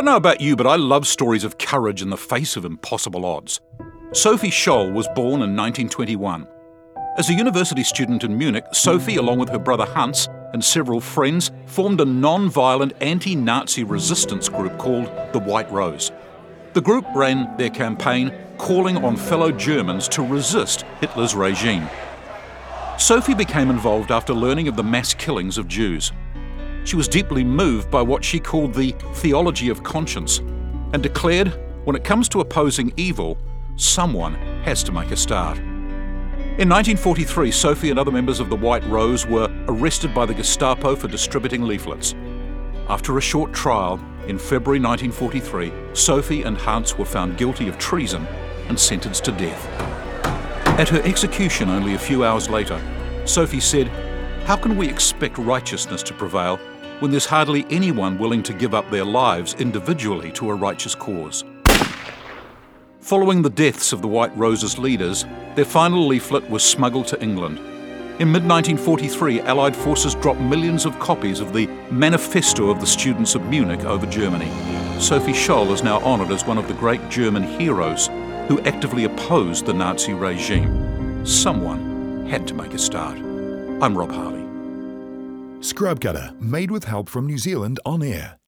don't know about you, but I love stories of courage in the face of impossible odds. Sophie Scholl was born in 1921. As a university student in Munich, Sophie, along with her brother Hans and several friends, formed a non violent anti Nazi resistance group called the White Rose. The group ran their campaign calling on fellow Germans to resist Hitler's regime. Sophie became involved after learning of the mass killings of Jews. She was deeply moved by what she called the theology of conscience and declared when it comes to opposing evil, someone has to make a start. In 1943, Sophie and other members of the White Rose were arrested by the Gestapo for distributing leaflets. After a short trial, in February 1943, Sophie and Hans were found guilty of treason and sentenced to death. At her execution only a few hours later, Sophie said, How can we expect righteousness to prevail when there's hardly anyone willing to give up their lives individually to a righteous cause? Following the deaths of the White Roses leaders, their final leaflet was smuggled to England. In mid 1943, Allied forces dropped millions of copies of the Manifesto of the Students of Munich over Germany. Sophie Scholl is now honoured as one of the great German heroes who actively opposed the Nazi regime. Someone had to make a start. I'm Rob Harley. Scrub Gutter, made with help from New Zealand on air.